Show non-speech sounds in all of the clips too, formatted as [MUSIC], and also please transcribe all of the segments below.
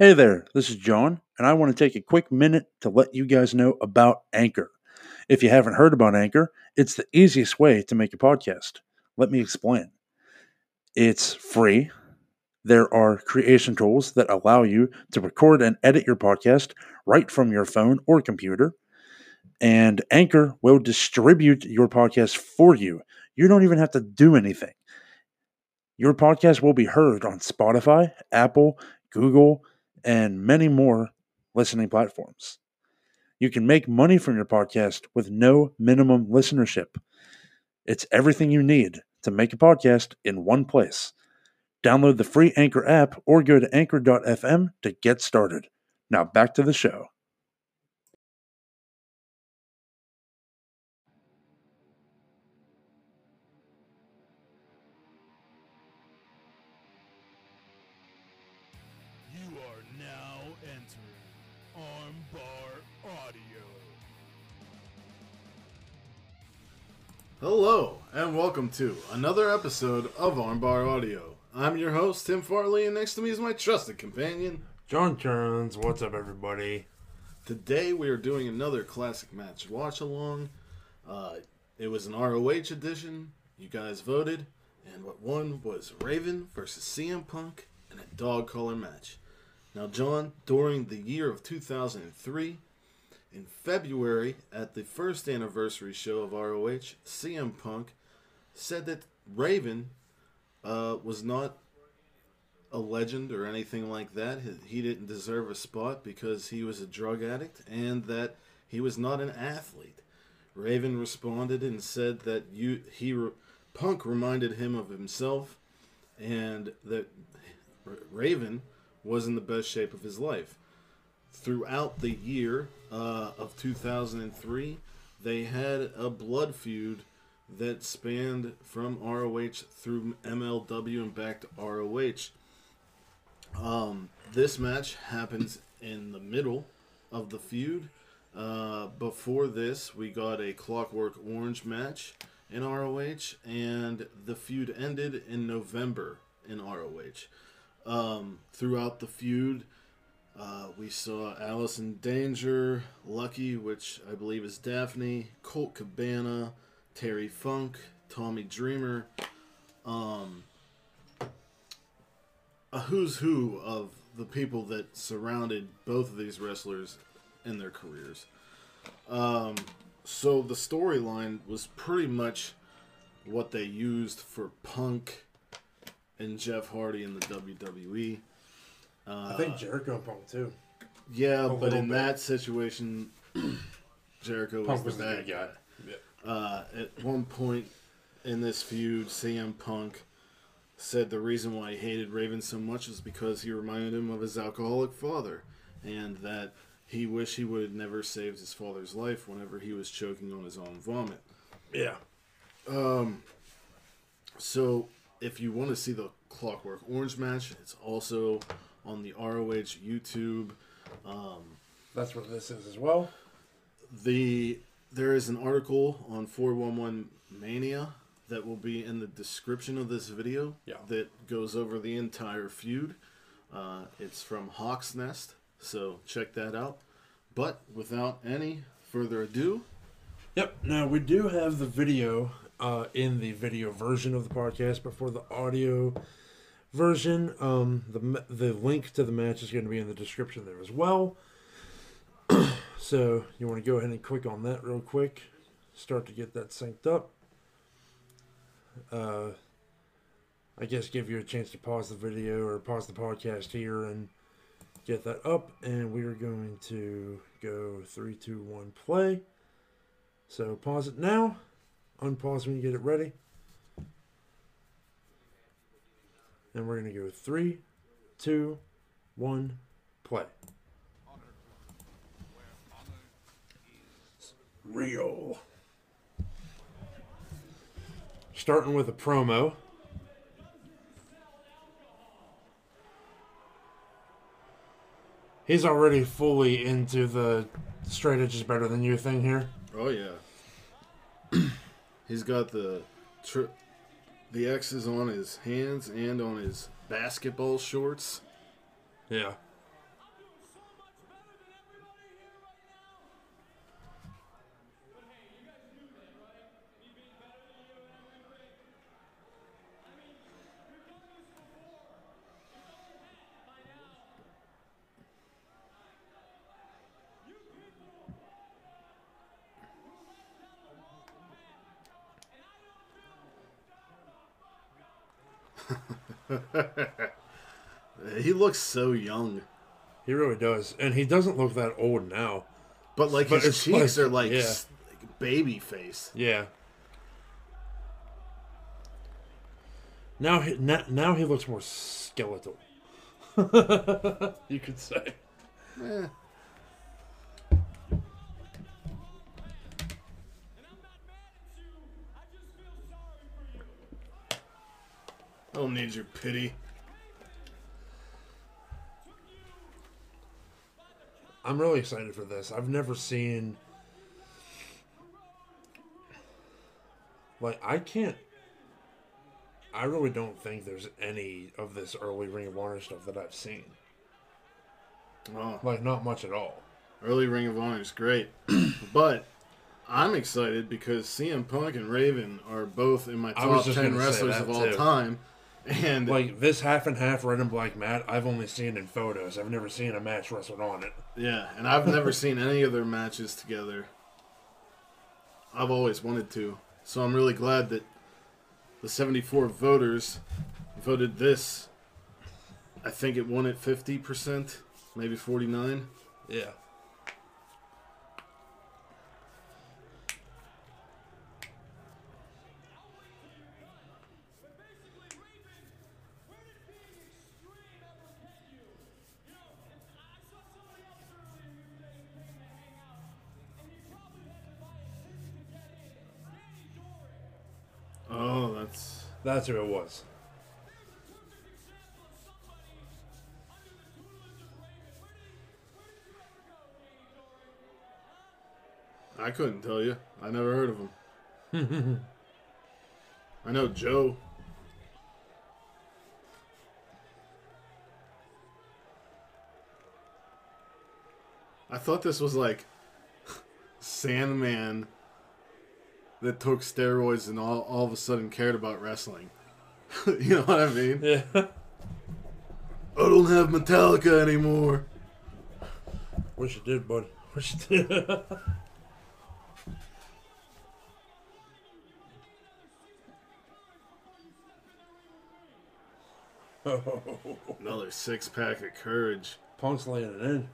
Hey there, this is John, and I want to take a quick minute to let you guys know about Anchor. If you haven't heard about Anchor, it's the easiest way to make a podcast. Let me explain. It's free. There are creation tools that allow you to record and edit your podcast right from your phone or computer. And Anchor will distribute your podcast for you. You don't even have to do anything. Your podcast will be heard on Spotify, Apple, Google, and many more listening platforms. You can make money from your podcast with no minimum listenership. It's everything you need to make a podcast in one place. Download the free Anchor app or go to anchor.fm to get started. Now back to the show. And welcome to another episode of Armbar Audio. I'm your host, Tim Farley, and next to me is my trusted companion. John Turns, what's up, everybody? Today we are doing another classic match watch along. Uh, it was an ROH edition. You guys voted, and what won was Raven versus CM Punk in a dog collar match. Now, John, during the year of 2003, in February, at the first anniversary show of ROH, CM Punk said that Raven uh, was not a legend or anything like that. He- didn't deserve a spot because he was a drug addict and that he was not an athlete. Raven responded and said that you he Punk reminded him of himself and that Raven was in the best shape of his life. Throughout the year uh, of 2003, they had a blood feud that spanned from ROH through MLW and back to ROH. Um, this match happens in the middle of the feud. Uh, before this, we got a Clockwork Orange match in ROH, and the feud ended in November in ROH. Um, throughout the feud, uh, we saw Allison Danger, Lucky, which I believe is Daphne, Colt Cabana, Terry Funk, Tommy Dreamer. Um, a who's who of the people that surrounded both of these wrestlers in their careers. Um, so the storyline was pretty much what they used for Punk and Jeff Hardy in the WWE. I think Jericho and Punk too. Yeah, A but in bit. that situation, [CLEARS THROAT] Jericho Punk was was the bad guy. guy. Yeah. Uh, at one point in this feud, CM Punk said the reason why he hated Raven so much is because he reminded him of his alcoholic father, and that he wished he would have never saved his father's life whenever he was choking on his own vomit. Yeah. So, if you want to see the Clockwork Orange match, it's also on the ROH YouTube. That's what this is as well. The there is an article on 411 Mania that will be in the description of this video Yeah. that goes over the entire feud. Uh, it's from Hawk's Nest, so check that out. But without any further ado, Yep. Now we do have the video uh, in the video version of the podcast, but for the audio version, um, the the link to the match is going to be in the description there as well. So you want to go ahead and click on that real quick, start to get that synced up. Uh, I guess give you a chance to pause the video or pause the podcast here and get that up, and we are going to go three, two, one, play. So pause it now. Unpause when you get it ready. And we're going to go three, two, one, play. Real. Starting with a promo. He's already fully into the straight edge is better than you thing here. oh yeah, [CLEARS THROAT] he's got the tri- the X's on his hands and on his basketball shorts. Yeah. [LAUGHS] he looks so young, He really does, and he doesn't look that old now. but like But his cheeks like- are like, yeah. like baby face. Yeah. Now, he, now, now he looks more skeletal. [LAUGHS] you could say. Eh. Don't your pity. I'm really excited for this. I've never seen. Like, I can't. I really don't think there's any of this early Ring of Honor stuff that I've seen. Oh, Like, not much at all. early Ring of Honor is great, [CLEARS THROAT] but I'm excited because CM Punk and Raven are both in my top ten wrestlers of all too. time, and Like, this half and half red and black mat, I've only seen in photos. I've never seen a match wrestled on it. yeah, and I've never seen any of their matches together. I've always wanted to, so I'm really glad that the 74 voters voted this. I think it won at 50%, maybe 49. Yeah. That's who it was. I couldn't tell you. I never heard of him. [LAUGHS] I know Joe. I thought this was like [LAUGHS] Sandman that took steroids and all, all of a sudden cared about wrestling. [LAUGHS] you know what I mean? Yeah. I don't have Metallica anymore. Wish you did, bud. [LAUGHS] Wish you did. [LAUGHS] Another six pack of courage. Punk's laying it in.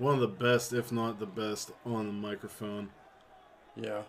One of the best, if not the best, on the microphone. Yeah.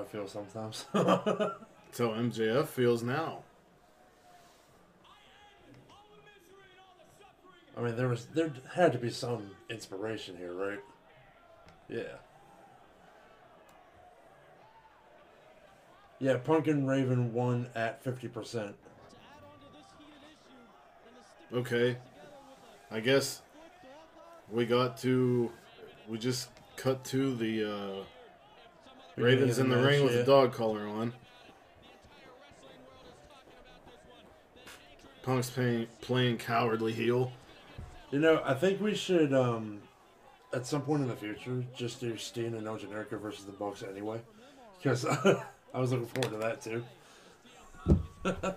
So I feel sometimes. [LAUGHS] How MJF feels now. I mean, there was there had to be some inspiration here, right? Yeah. Yeah, Punk and Raven won at fifty percent. Okay. I guess we got to. We just cut to the uh, Ravens in the ring with the dog collar on. Punk's playing, playing cowardly heel. You know, I think we should, um, at some point in the future, just do Steen and El Generico versus the Bucks anyway, because [LAUGHS] I was looking forward to that too. [LAUGHS]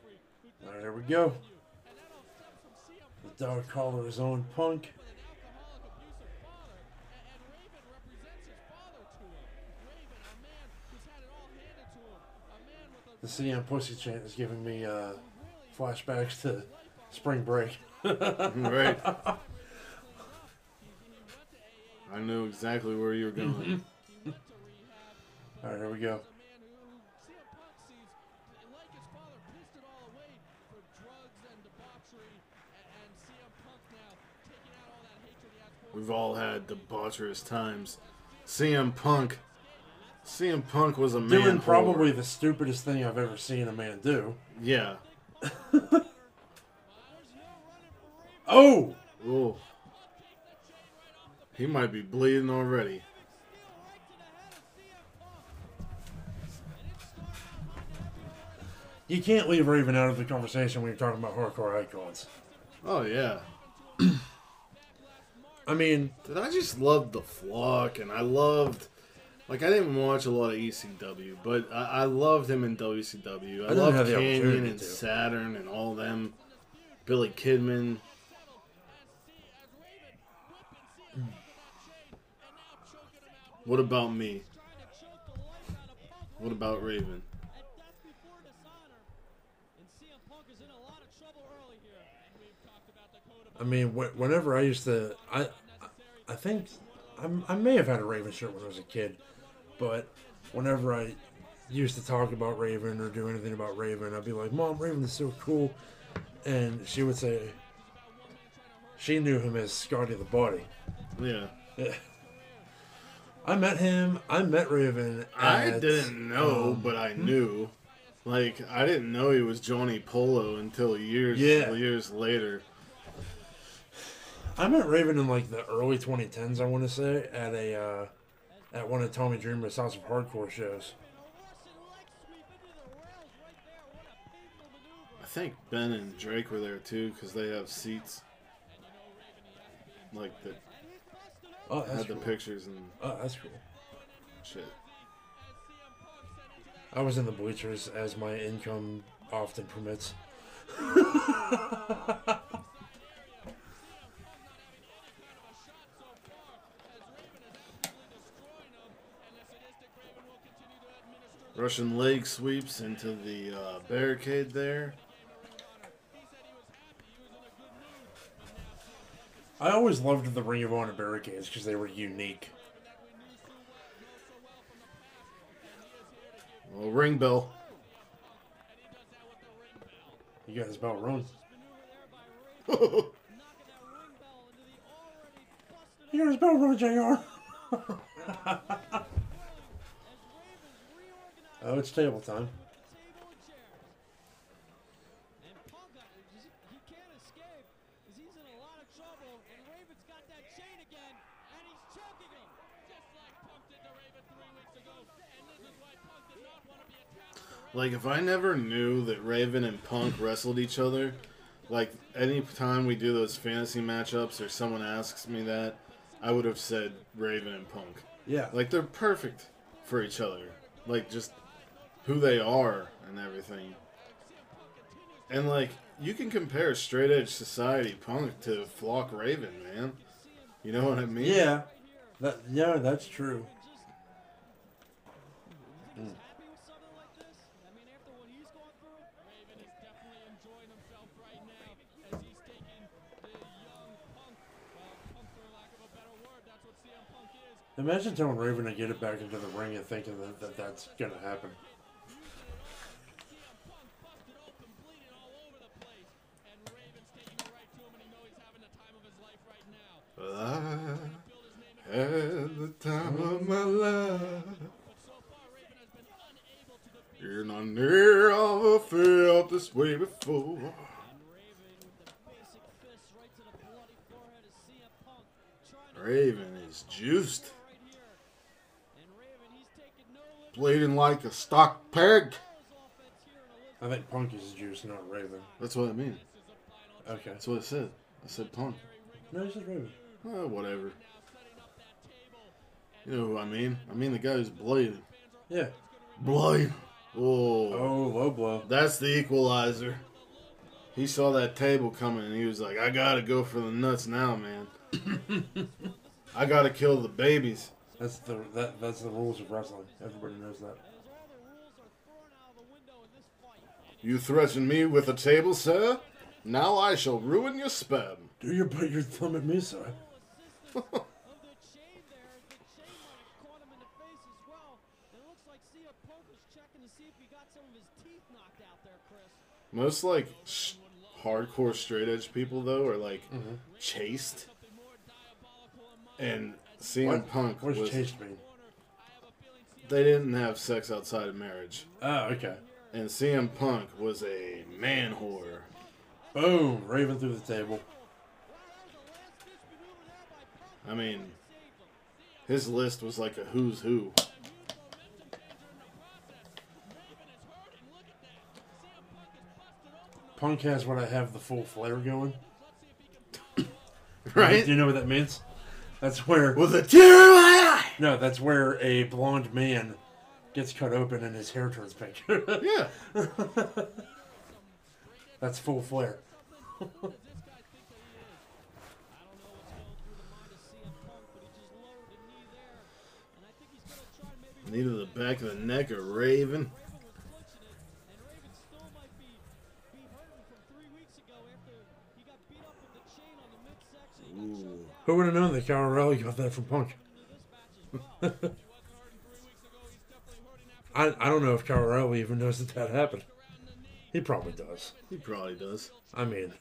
free. Who think All right, there we go. The than you. is on all stems from CM The Punk dog collar his own punk. with an alcoholic, abusive father, and, and Raven represents his father to him. Raven, a man who's had it all handed to him, a man with a The CM Pussy chant is giving me uh, flashbacks to spring break. [LAUGHS] Right. I knew exactly where you were going. he went to rehab, All right, here we go. a man who CM Punk sees, like his father, pissed it all away for drugs and debauchery, and, and CM Punk now taking out all that hatred he has for We've all had debaucherous times. CM Punk. CM Punk was a man. Doing whore. probably the stupidest thing I've ever seen a man do. Yeah. [LAUGHS] Oh! Oh. He might be bleeding already. You can't leave Raven out of the conversation when you're talking about hardcore icons. Oh yeah. [CLEARS THROAT] I mean, Did I just loved the flock and I loved like I didn't watch a lot of ECW, but I, I loved him in WCW. I, didn't loved Kanyon and to. Saturn and all them. Billy Kidman. Hmm. What about me? What about Raven? That's before dishonor. And CM Punk is in a lot of trouble early here. And we've talked about Dakota I mean, wh- whenever I used to, I, I think I'm, I may have had a Raven shirt when I was a kid, but whenever I used to talk about Raven or do anything about Raven, I'd be like, "Mom, Raven is so cool," and she would say, she knew him as Scotty the Body. Yeah. [LAUGHS] I met him. I met Raven. I didn't know, um, but I knew. Like I didn't know he was Johnny Polo until years Yeah. years later. I met Raven in like the early 2010s. I want to say at a uh, at one of Tommy Dreamer's House of Hardcore shows. I think Ben and Drake were there too because they have seats. Like that Oh, that's had the cool. pictures and Oh, that's cool. shit. I was in the bleachers as my income often permits. [LAUGHS] Russian leg sweeps into the uh, barricade there. I always loved the Ring of Honor barricades because they were unique. Well, ring bell. You got his belt run. [LAUGHS] You got his belt run, Jr. [LAUGHS] oh, it's table time. And Punk, just- he can't escape because he's in a lot of trouble. And Raven's got that chain again, and he's choking him. Just like Punk did to Raven three weeks ago. And this is why Punk did not want to be attached to Raven. Like if I never knew that Raven and Punk wrestled each other, like any time we do those fantasy matchups or someone asks me that, I would have said Raven and Punk. Yeah. Like they're perfect for each other. Like just who they are and everything. And like you can compare straight edge society punk to Flock Raven, man. You know what I mean? Yeah. That yeah, that's true. Imagine telling Raven to get it back into the ring and thinking that, that that's gonna happen. Busted open, bleeding all over the place, and Raven's taking it right to him, and he knows he's having the time of his life right now. I had the time of my life. But so far, Raven has been unable to defeat You're not near all this way before. And Raven with the basic fist right to the bloody forehead of CM Punk. Trying to Raven is juiced. right here. And Raven, he's taking no lift Bleeding like a stock peg. offense here in a I think Punk is juice, not Raven. That's what I mean. Okay. That's what I said. I said punk. No, he said Raven. Oh, whatever. You know who I mean? I mean the guy who's bleeding. Yeah. Blade. Oh. Oh, low blow. That's the equalizer. He saw that table coming and he was like, I gotta go for the nuts now, man. [LAUGHS] I gotta kill the babies. That's the that that's the rules of wrestling. Everybody knows that. as all the rules are thrown out of the window in this fight. You threaten me with a table, sir? Now I shall ruin your sperm. Do you put your thumb at me, sir? of the chain there. The chain caught him in the face as well. It looks like CM Punk was checking to see if he got some of his teeth knocked out there, Chris. Most like sh- hardcore straight edge people though are like mm-hmm. chased, and CM Punk What does was. chaste mean? They didn't have sex outside of marriage, Oh, okay. and CM Punk was a man whore. Boom! Raven through the table. I mean, his list was like a who's who. Punk has what I have the full flair going. [COUGHS] Right? Do you know what that means? That's where With a tear in my eye. no, that's where a blonde man gets cut open and his hair turns pink. [LAUGHS] Yeah. that's full flare. Knee to the back of the neck of Raven. Who would have known that O'Reilly got that from Punk? into this match as well. I, I don't know if O'Reilly even knows that that happened. He probably does. He probably does. I mean,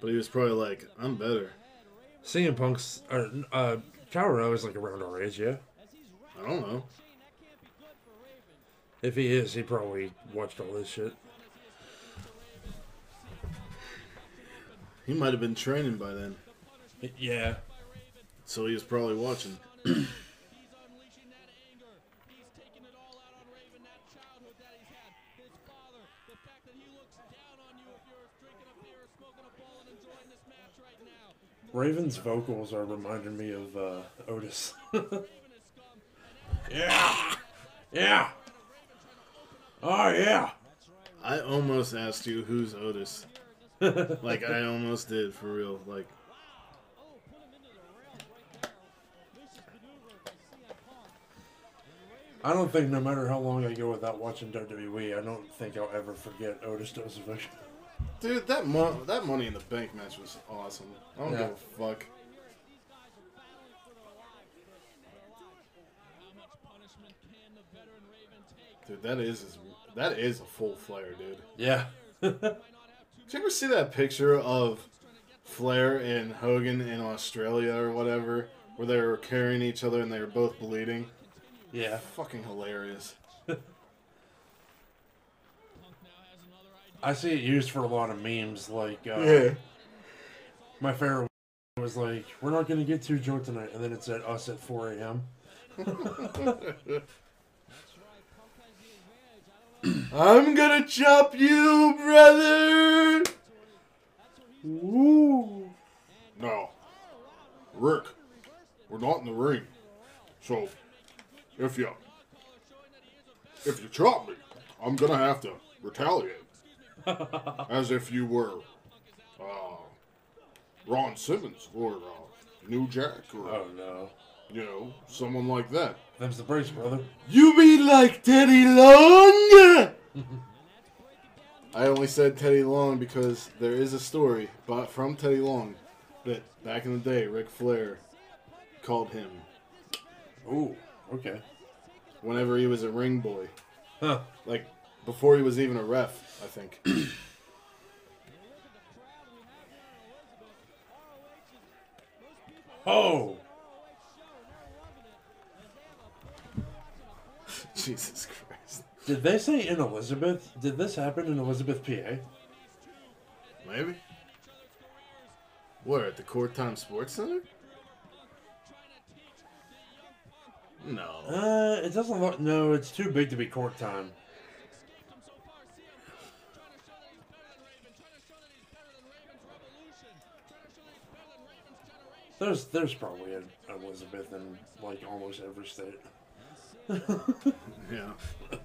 But he was probably like, I'm better. CM Punk's or uh, Kyle O'Reilly's like around our age, yeah. I don't know. If he is, he probably watched all this shit. He might have been training by then. Yeah. So he was probably watching. He's unleashing that anger. He's taking it all out on Raven, that childhood that he's had. His father, the fact that he looks down on you if you're drinking a beer, smoking a ball, and enjoying this match right now. Raven's vocals are reminding me of uh, Otis. Raven is scum. yeah. Yeah. Oh yeah. I almost asked you who's Otis. [LAUGHS] like I almost did for real. Like Oh, put him into the rail right there. Vicious maneuver by CM Punk. I don't think no matter how long I go without watching WWE, I don't think I'll ever forget Otis Dozovic. Dude, that mo- that money in the bank match was awesome. I don't Yeah. give a fuck. These guys are battling for their lives. Their lives. How much punishment can the veteran Raven take? Dude, that is that is a full flare, dude. Yeah. [LAUGHS] Did you ever see that picture of Flair and Hogan in Australia or whatever, where they were carrying each other and they were both bleeding? Yeah. Fucking hilarious. I see it used for a lot of memes. Like, uh, my favorite was like, "We're not gonna get too drunk tonight," and then it said us at 4 a.m. That's right. Punk has the advantage. I don't know. I'm gonna chop you, brother. Woo! No, Rick, we're not in the ring. So, if you if you chop me, I'm gonna have to retaliate, [LAUGHS] as if you were uh, Ron Simmons or uh, New Jack or Oh no. you know someone like that. Them's the breaks, brother. You be like Teddy Long? I only said Teddy Long because there is a story but from Teddy Long that back in the day Ric Flair called him Ooh. Okay. whenever he was a ring boy. Huh. Like before he was even a ref, I think. [CLEARS THROAT] Oh. [LAUGHS] Jesus Christ. Did they say in Elizabeth? Did this happen in Elizabeth, PA? Maybe. Where at the Court Time Sports Center? No. Uh, it doesn't look. No, it's too big to be court time. There's there's probably an Elizabeth in like almost every state. [LAUGHS] Yeah.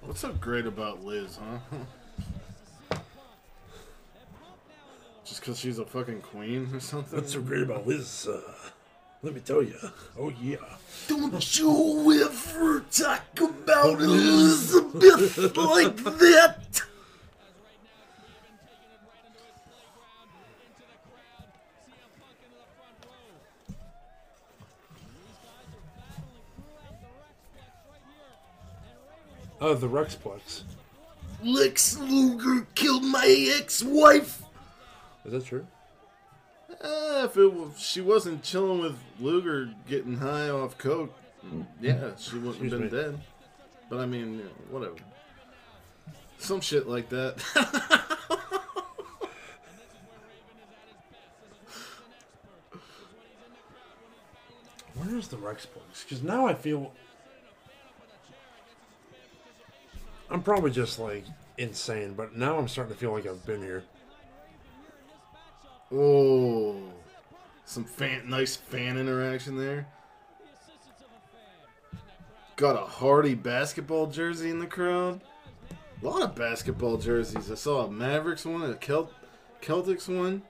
What's so great about Liz, huh? Just because she's a fucking queen or something? What's so great about Liz? Uh, let me tell you. Oh yeah. Don't you ever talk about oh, Elizabeth [LAUGHS] like that! Oh, the Rexplex. Lex Luger killed my ex-wife! Is that true? If it was, she wasn't chilling with Luger getting high off coke, yeah, she wouldn't Excuse have been me. dead. But I mean, you know, whatever. Some shit like that. [LAUGHS] Where is the Rexplex? Because now I feel. I'm probably just like insane, but now I'm starting to feel like I've been here. oh, some fan, nice fan interaction there. Got a Hardy basketball jersey in the crowd. A lot of basketball jerseys. I saw a Mavericks one, a Celt- Celtics one.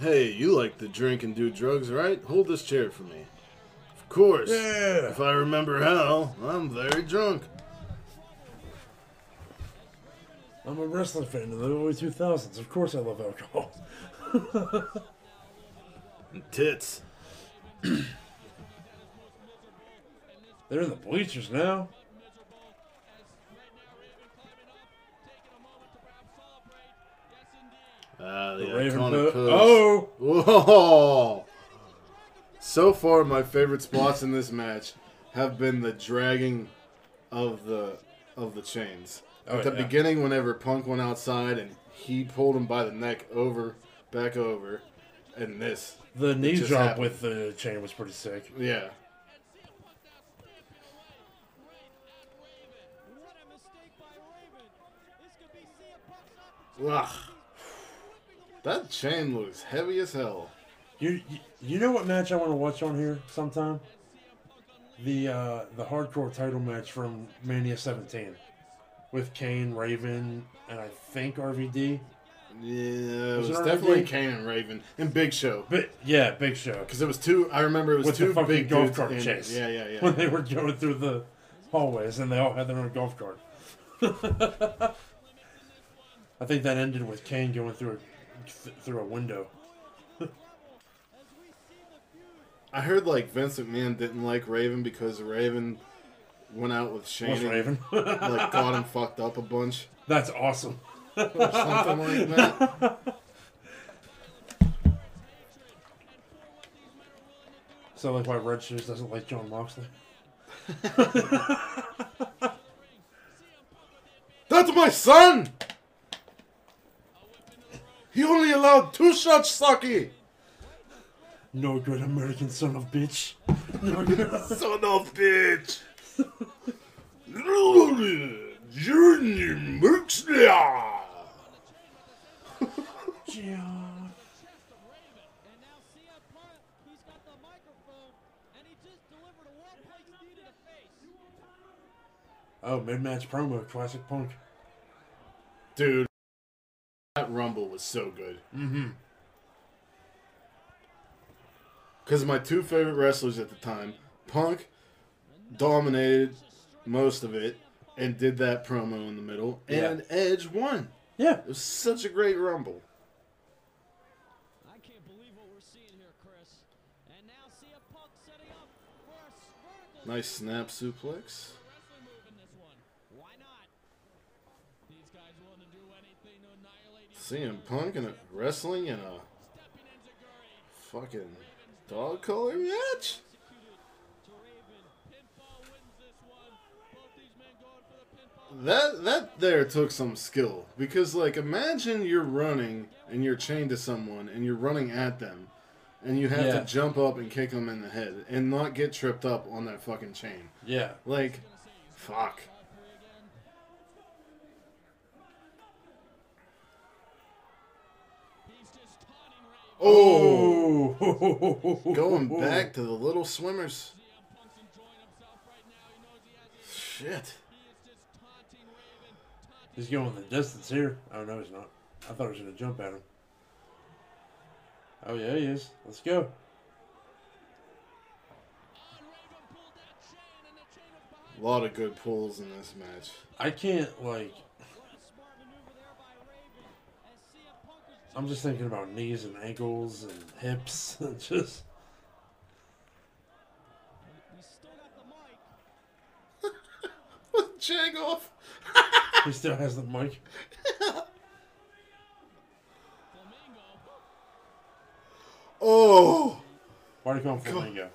Hey, you like to drink and do drugs, right? Hold this chair for me. Of course. Yeah. If I remember how, I'm very drunk. I'm a wrestling fan in the early 2000s. Of course I love alcohol. And [LAUGHS] tits. [CLEARS THROAT] They're in the bleachers now. Ah, the, The Raven Oh! Whoa! So far, my favorite spots in this match have been the dragging of the of the chains. Oh, At the yeah. beginning, whenever Punk went outside and he pulled him by the neck over, back over, and this, The knee drop happened. with the chain was pretty sick. yeah. What a mistake by Raven. This could be CM Punk's opportunity. Ugh. That chain looks heavy as hell. You, you you know what match I want to watch on here sometime? The uh, the hardcore title match from Mania 17 with Kane, Raven, and I think RVD. Yeah, it Was was, definitely Kane and Raven and Big Show. But yeah, Big Show Because it was two. I remember it was with two the big golf cart in- chase. Yeah, yeah, yeah. When they were going through the hallways and they all had their own golf cart. [LAUGHS] I think that ended with Kane going through a th- through a window. [LAUGHS] I heard like Vince McMahon didn't like Raven because Raven went out with Shane Was Raven? [LAUGHS] like got him fucked up a bunch That's awesome. or something like that. [LAUGHS] So like why Red Shoes doesn't like Jon Moxley. [LAUGHS] That's my son. He only allowed two shots, Saki. No good American son of bitch. No good. Son of bitch. Journey Moxley. John. And now CM Punk, he's [LAUGHS] got the microphone, and he just delivered a one-place knee to the face. Oh, mid-match promo, classic Punk. Dude, that Rumble was so good. Mm-hmm. Because my two favorite wrestlers at the time, Punk dominated most of it and did that promo in the middle, and Edge won. Yeah. It was such a great Rumble. I can't believe what we're seeing here, Chris. And now CM Punk setting up for a Nice snap suplex. wrestling move in this one. Why not? These guys willing to do anything to annihilate each CM Punk and a wrestling in a stepping in Zaguri fucking dog collar match. To Raven. Pinfall wins this one. Both these men going for the pinfall. That that there took some skill because like imagine you're running and you're chained to someone and you're running at them and you have Yeah. to jump up and kick them in the head and not get tripped up on that fucking chain. Yeah. Like, fuck. He's just taunting Raven. Oh, going back to the little swimmers. CM Punk's enjoying himself right now. He knows he has it. Shit. He is just taunting Raven. Taunting He's going the distance here. Oh no, he's not. I thought I was gonna jump at him. Oh yeah, he is. Let's go. on Raven pulled that chain and the chain was behind A lot of good pulls in this match. I can't like. What a smart maneuver there by Raven. As CM Punk was I'm just thinking about knees and ankles and hips [LAUGHS] and just. We still got the mic. Jag off. He still has the mic. [LAUGHS] Oh, Why do you call him Flamingo?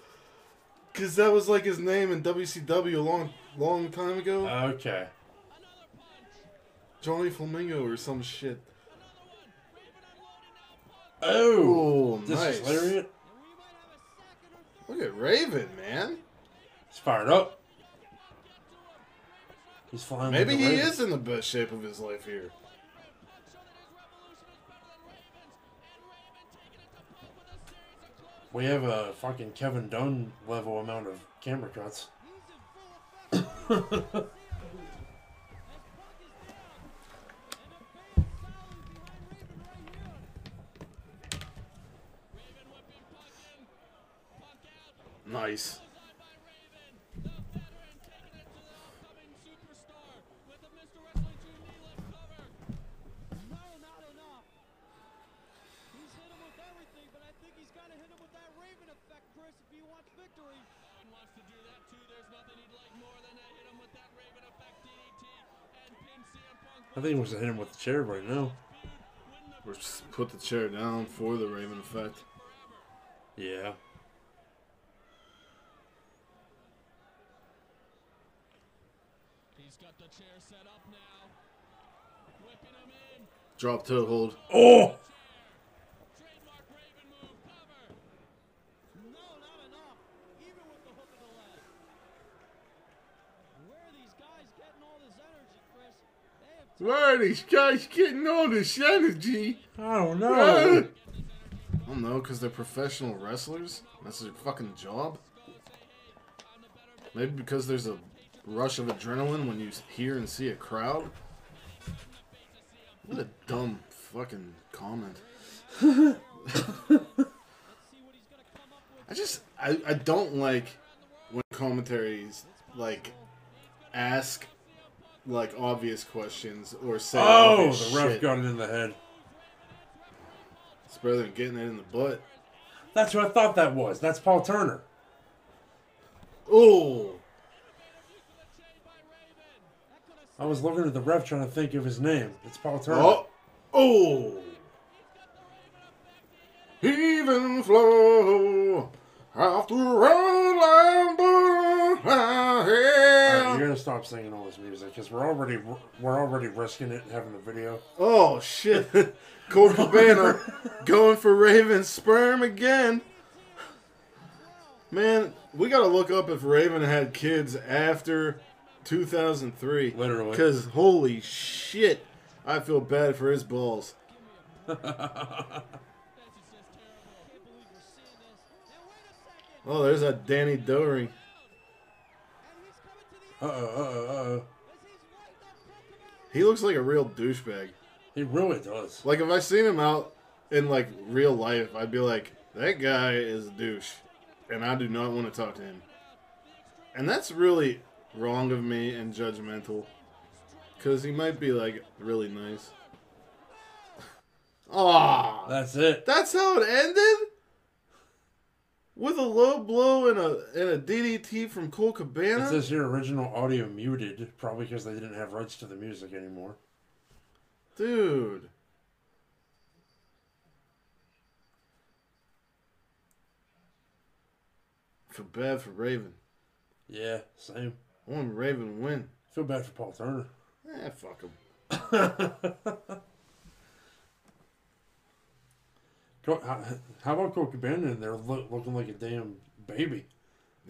because that was like his name in WCW a long, long time ago. Okay. Johnny Flamingo or some shit. Another one. Raven unloading now. Punk. Oh, Oh, this nice. is lariat. And we might have a second or Look at Raven, man. He's fired up. He's flying. Maybe he is in the best shape of his life here. We have a fucking Kevin Dunn level amount of camera cuts. He's I think he wants to hit him with the chair right now. Or just put the chair down for the Raven effect. Yeah. He's got the chair set up now. Whipping him in. Drop toe hold. Oh! Trademark Raven move cover. No, not enough. Even with the hook of the leg. Where are these guys getting all this energy, Chris? They have Where are these guys getting all this energy? I don't know. I don't know, because they're professional wrestlers. That's their fucking job. Maybe because there's a rush of adrenaline when you hear and see a crowd. What a dumb fucking comment. [LAUGHS] I just I, I don't like when commentaries like ask like obvious questions or say Oh, the ref shit. got it in the head. It's better than getting it in the butt. That's who I thought that was. That's Paul Turner. Oh, I was looking at the ref trying to think of his name. It's Paul Turner. oh, oh! Even flow after Roland Alright, gonna stop singing all this music because we're already we're already risking it having the video. Oh shit! Colt [LAUGHS] Cabana going for Raven's sperm again. Man, we gotta look up if Raven had kids after 2003. Literally. Because holy shit, I feel bad for his balls. [LAUGHS] Oh, there's that Danny Doring. Uh oh, uh oh, uh oh. He looks like a real douchebag. He really does. Like if I seen him out in like real life, I'd be like, that guy is a douche, and I do not want to talk to him. And that's really wrong of me and judgmental, because he might be like really nice. [LAUGHS] Ah, That's it. that's how it ended. With a low blow and a and a DDT from Colt Cabana. says here original audio muted, probably because they didn't have rights to the music anymore. Dude. feel bad for Raven. Yeah, same. I want Raven to win. Feel bad for Paul Turner. Eh, fuck him. [LAUGHS] How how about Colt Cabana in there look, looking like a damn baby?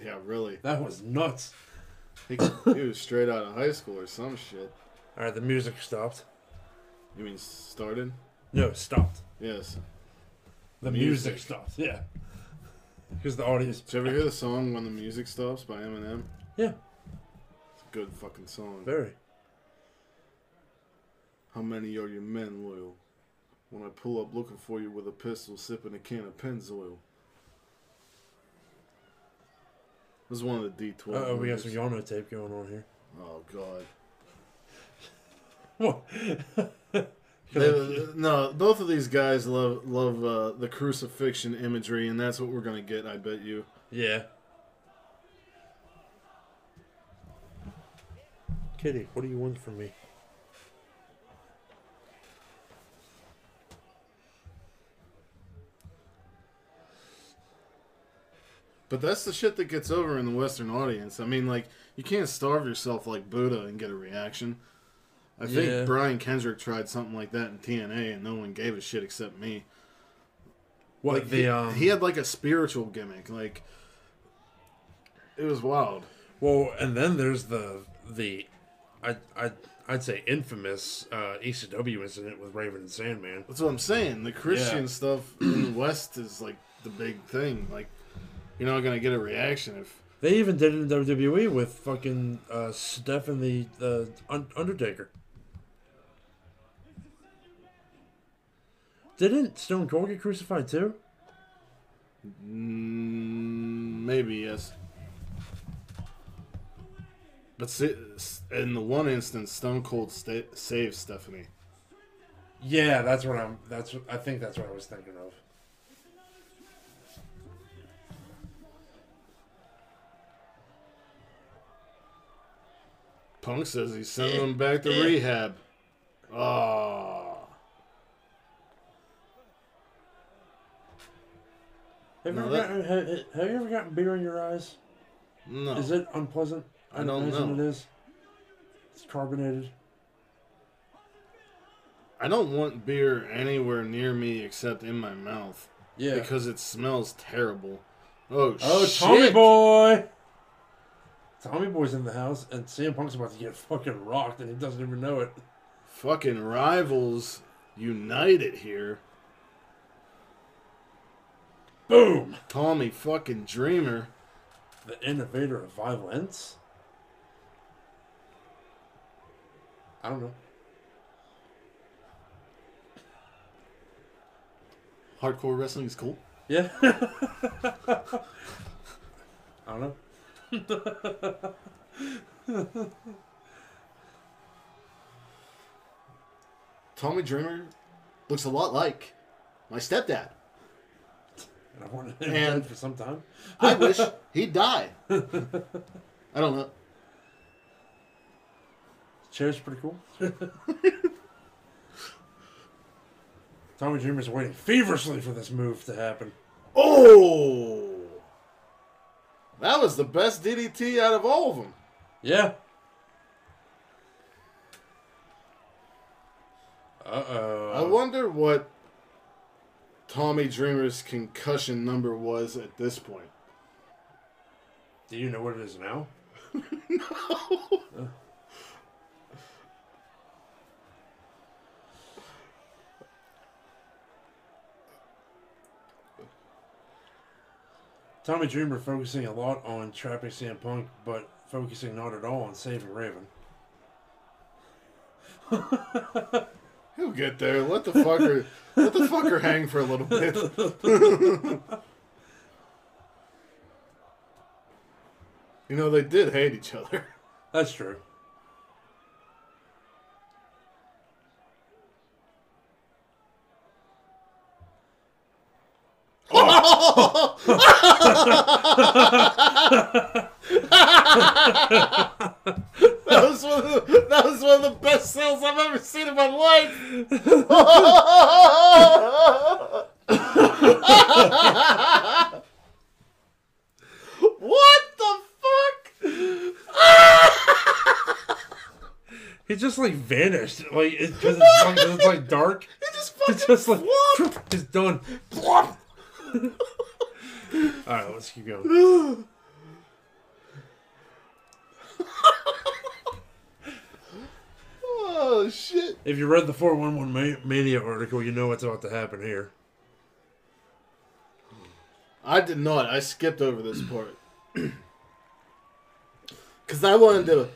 Yeah, really. That was nuts. He, he was straight out of high school or some shit. All right, the music stopped. You mean started? No, stopped. Yes. The Music. music, stopped. Yeah. Because the audience. Did you ever hear the song "When the Music Stops" by Eminem? Yeah, It's a good fucking song. very. How many are your men loyal? When I pull up looking for you with a pistol, sipping a can of Pennzoil. This is one of the D12. Uh oh, we got some Yano tape going on here. Oh god. What? [LAUGHS] They, no, both of these guys love love uh, the crucifixion imagery, and that's what we're gonna get. I bet you. yeah. Kitty, what do you want from me? But that's the shit that gets over in the Western audience. I mean, like you can't starve yourself like Buddha and get a reaction. I think Yeah. Brian Kendrick tried something like that in TNA, and no one gave a shit except me. What Like the he, um? he had like a spiritual gimmick, like it was wild. Well, and then there's the the, I I I'd say infamous uh, ECW incident with Raven and Sandman. That's what I'm saying. The Christian Yeah. stuff in the West is like the big thing. Like you're not gonna get a reaction if They even did it in WWE with fucking uh, Steph and the the Undertaker. Didn't Stone Cold get crucified too? Mm, maybe yes. But in the one instance, Stone Cold sta- saved Stephanie. Yeah, that's what I'm. That's what I think. That's what I was thinking of. Punk says he's sending him back to rehab. Ah, Have you, No, that- gotten, have, have you ever gotten beer in your eyes? no. Is it unpleasant? I don't imagine know. It is. It's carbonated. I don't want beer anywhere near me except in my mouth Yeah. because it smells terrible. Oh, oh, shit. Tommy Boy. Tommy Boy's in the house, and CM Punk's about to get fucking rocked, and he doesn't even know it. Fucking rivals united here. Boom! Tommy fucking Dreamer. The innovator of violence. I don't know. Hardcore wrestling is cool. Yeah. [LAUGHS] I don't know. [LAUGHS] Tommy Dreamer looks a lot like my stepdad. And I wanted him And- for some time. I wish [LAUGHS] he'd die. I don't know. Chair's pretty cool. [LAUGHS] Tommy Dreamer's waiting feverishly for this move to happen. Oh! That was the best DDT out of all of them. Yeah. Uh oh. I wonder what Tommy Dreamer's concussion number was at this point. Do you know what it is now? [LAUGHS] Tommy Dreamer focusing a lot on trapping CM Punk, but focusing not at all on saving Raven. [LAUGHS] He'll get there. Let the fucker let the fucker hang for a little bit. [LAUGHS] you know, they did hate each other. That's true. that was one of the, that was one of the best sales I've ever seen in my life. what the fuck? He just like vanished, like because it's, like, it's, like dark. It just fucking it's just like, flop. [LAUGHS] it's done. Plop. [LAUGHS] All right, let's keep going. [LAUGHS] Oh shit. If you read the 411 Ma- Mania article, you know what's about to happen here. I did not. I skipped over this part. [CLEARS THROAT] Because I wanted to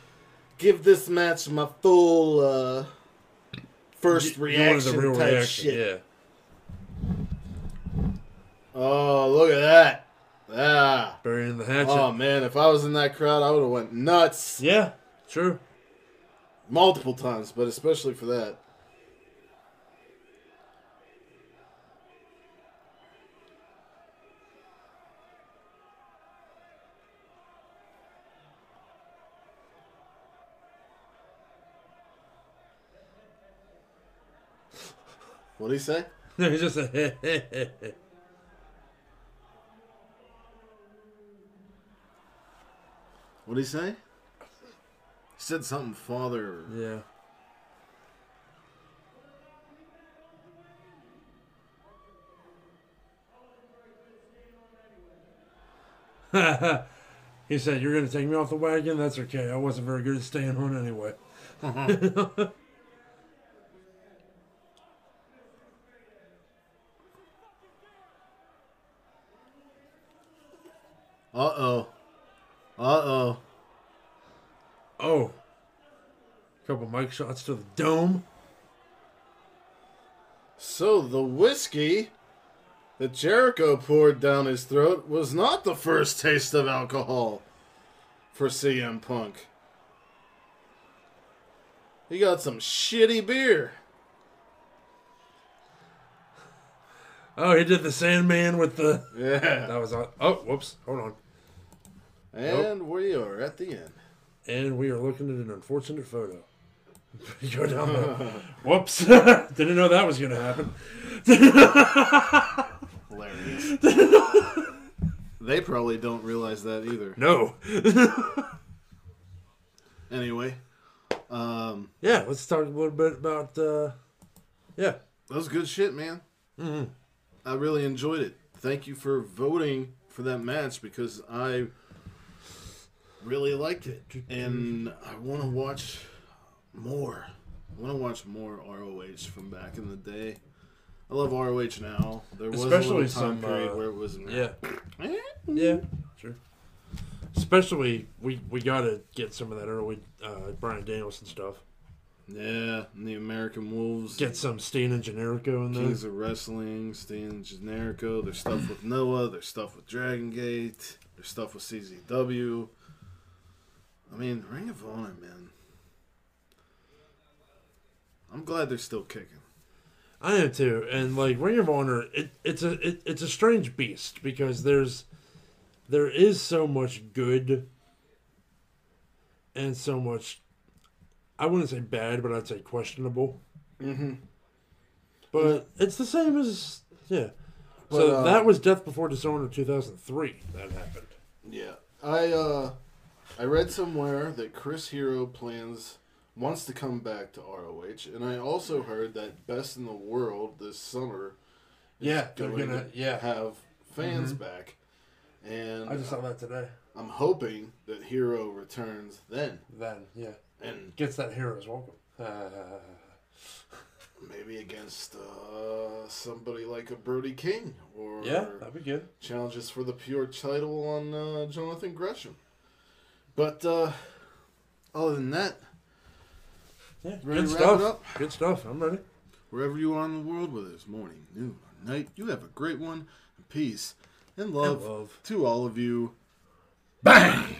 give this match my full uh, first You- you wanted reaction type shit. yeah. Oh, look at that. Ah. Burying the hatchet. Oh man, if I was in that crowd, I would have went nuts yeah, true. multiple times, but especially for that. What'd he say? [LAUGHS] He's just a [LAUGHS] What'd he say? He said something father. yeah. [LAUGHS] he said, "You're gonna take me off the wagon. That's okay. I wasn't very good at staying on anyway." [LAUGHS] Uh oh. Uh oh. Oh, couple mic shots to the dome. So the whiskey that Jericho poured down his throat was not the first taste of alcohol for CM Punk. He got some shitty beer. Oh, he did the Sandman with the. Yeah. That was on. Oh, whoops. Hold on. And we are at the end. And we are looking at an unfortunate photo. [LAUGHS] Go down there. [LAUGHS] Whoops. [LAUGHS] Didn't know that was going to happen. Hilarious. they probably don't realize that either. No. Anyway, um, yeah, let's talk a little bit about. Uh, yeah. that was good shit, man. Mm-hmm. I really enjoyed it. Thank you for voting for that match because I really liked it, and I want to watch more. I want to watch more ROH from back in the day. I love ROH now. There was a Especially little time some, period uh, where it was Yeah. Eh? Yeah. Sure. Especially, we, we got to get some of that early uh, Bryan Danielson stuff. yeah, and the American Wolves. Get some Steen and Generico in there. Kings of Wrestling, Stan Generico. There's stuff with Noah. There's stuff with Dragon Gate. There's stuff with CZW. I mean, Ring of Honor, man. I'm glad they're still kicking. I am too, and like Ring of Honor, it, it's a it, it's a strange beast because there's there is so much good and so much I wouldn't say bad, but I'd say questionable. Mm-hmm. But it's the same as yeah. But, so uh, that was Death Before Dishonor 2003. That happened. Yeah, I uh, I read somewhere that Chris Hero plans wants to come back to ROH, and I also heard that Best in the World this summer. is Yeah, they're going gonna- to yeah. have fans back, and I just saw that today. I'm hoping that Hero returns then, Then yeah, and gets that hero's welcome. Uh, maybe against uh, somebody like a Brody King or yeah, that'd be good. challenges for the pure title on uh, Jonathan Gresham. But uh, other than that, Yeah, Ready good to wrap it stuff. up? Good stuff. I'm ready. wherever you are in the world, whether it's morning, noon, or night, you have a great one. And peace and love, love. to all of you. Bang.